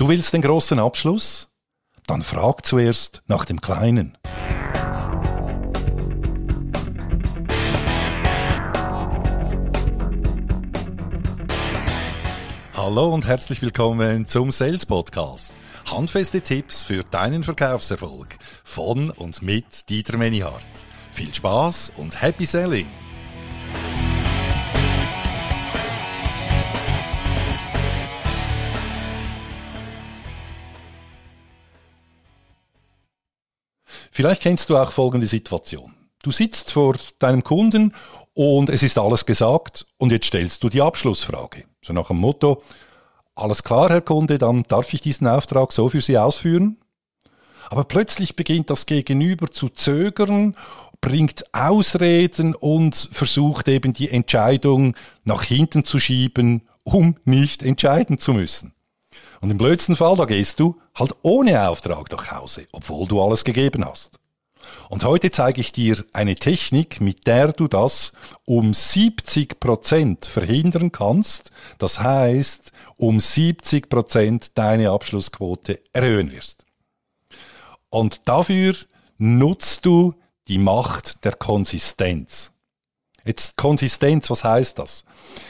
Du willst den großen Abschluss? Dann frag zuerst nach dem kleinen. Hallo und herzlich willkommen zum Sales Podcast. Handfeste Tipps für deinen Verkaufserfolg von und mit Dieter Menihardt. Viel Spaß und Happy Selling! Vielleicht kennst du auch folgende Situation. Du sitzt vor deinem Kunden und es ist alles gesagt und jetzt stellst du die Abschlussfrage. So nach dem Motto, alles klar, Herr Kunde, dann darf ich diesen Auftrag so für Sie ausführen? Aber plötzlich beginnt das Gegenüber zu zögern, bringt Ausreden und versucht eben die Entscheidung nach hinten zu schieben, um nicht entscheiden zu müssen. Und im blödsten Fall, da gehst du halt ohne Auftrag nach Hause, obwohl du alles gegeben hast. Und heute zeige ich dir eine Technik, mit der du das um 70 Prozent verhindern kannst. Das heißt, um 70 Prozent deine Abschlussquote erhöhen wirst. Und dafür nutzt du die Macht der Konsistenz. Jetzt Konsistenz, was heißt das?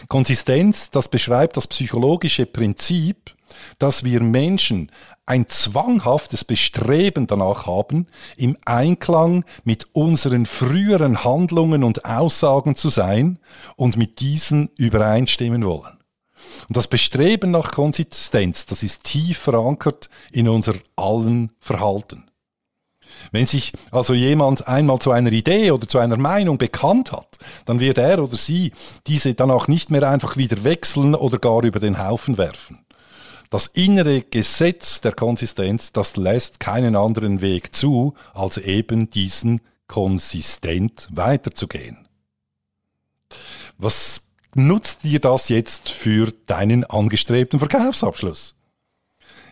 Konsistenz, das beschreibt das psychologische Prinzip, dass wir Menschen ein zwanghaftes Bestreben danach haben, im Einklang mit unseren früheren Handlungen und Aussagen zu sein und mit diesen übereinstimmen wollen. Und das Bestreben nach Konsistenz, das ist tief verankert in unser allen Verhalten. Wenn sich also jemand einmal zu einer Idee oder zu einer Meinung bekannt hat, dann wird er oder sie diese danach nicht mehr einfach wieder wechseln oder gar über den Haufen werfen. Das innere Gesetz der Konsistenz, das lässt keinen anderen Weg zu, als eben diesen konsistent weiterzugehen. Was nutzt dir das jetzt für deinen angestrebten Verkaufsabschluss?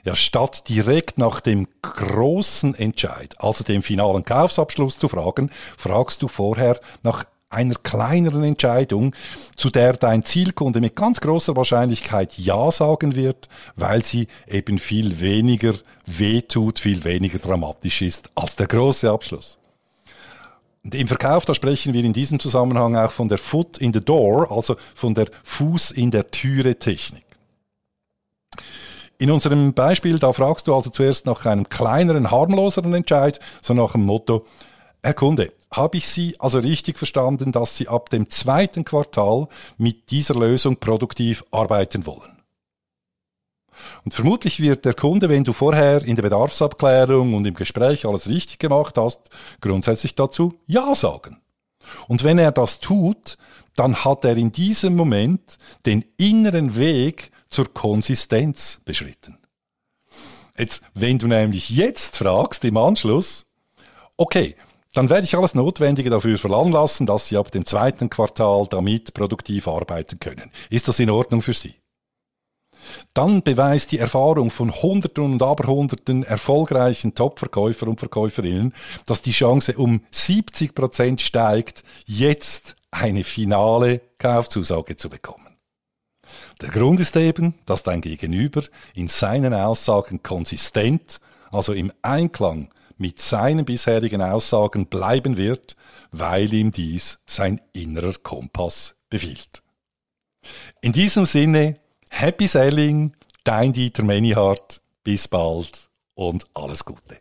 Ja, statt direkt nach dem großen Entscheid, also dem finalen Kaufsabschluss zu fragen, fragst du vorher nach einer kleineren Entscheidung, zu der dein Zielkunde mit ganz großer Wahrscheinlichkeit Ja sagen wird, weil sie eben viel weniger wehtut, viel weniger dramatisch ist als der große Abschluss. Und Im Verkauf, da sprechen wir in diesem Zusammenhang auch von der Foot in the Door, also von der Fuß in der Türe Technik. In unserem Beispiel, da fragst du also zuerst nach einem kleineren, harmloseren Entscheid, so nach dem Motto, Herr Kunde, habe ich Sie also richtig verstanden, dass Sie ab dem zweiten Quartal mit dieser Lösung produktiv arbeiten wollen? Und vermutlich wird der Kunde, wenn du vorher in der Bedarfsabklärung und im Gespräch alles richtig gemacht hast, grundsätzlich dazu Ja sagen. Und wenn er das tut, dann hat er in diesem Moment den inneren Weg zur Konsistenz beschritten. Jetzt, wenn du nämlich jetzt fragst im Anschluss, okay, dann werde ich alles Notwendige dafür veranlassen, dass Sie ab dem zweiten Quartal damit produktiv arbeiten können. Ist das in Ordnung für Sie? Dann beweist die Erfahrung von Hunderten und Aberhunderten erfolgreichen Top-Verkäufer und Verkäuferinnen, dass die Chance um 70 Prozent steigt, jetzt eine finale Kaufzusage zu bekommen. Der Grund ist eben, dass dein Gegenüber in seinen Aussagen konsistent, also im Einklang mit seinen bisherigen Aussagen bleiben wird, weil ihm dies sein innerer Kompass befiehlt. In diesem Sinne, Happy Selling, dein Dieter Menihardt, bis bald und alles Gute.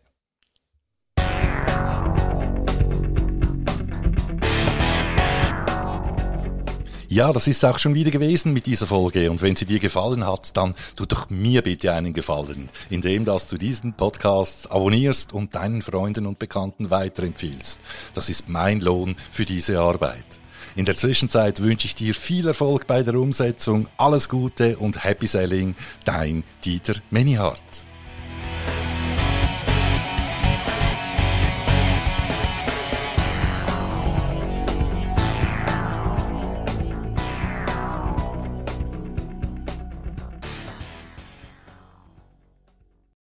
Ja, das ist auch schon wieder gewesen mit dieser Folge. Und wenn sie dir gefallen hat, dann tu doch mir bitte einen Gefallen, indem dass du diesen Podcast abonnierst und deinen Freunden und Bekannten weiterempfiehlst. Das ist mein Lohn für diese Arbeit. In der Zwischenzeit wünsche ich dir viel Erfolg bei der Umsetzung, alles Gute und Happy Selling, dein Dieter Menihardt.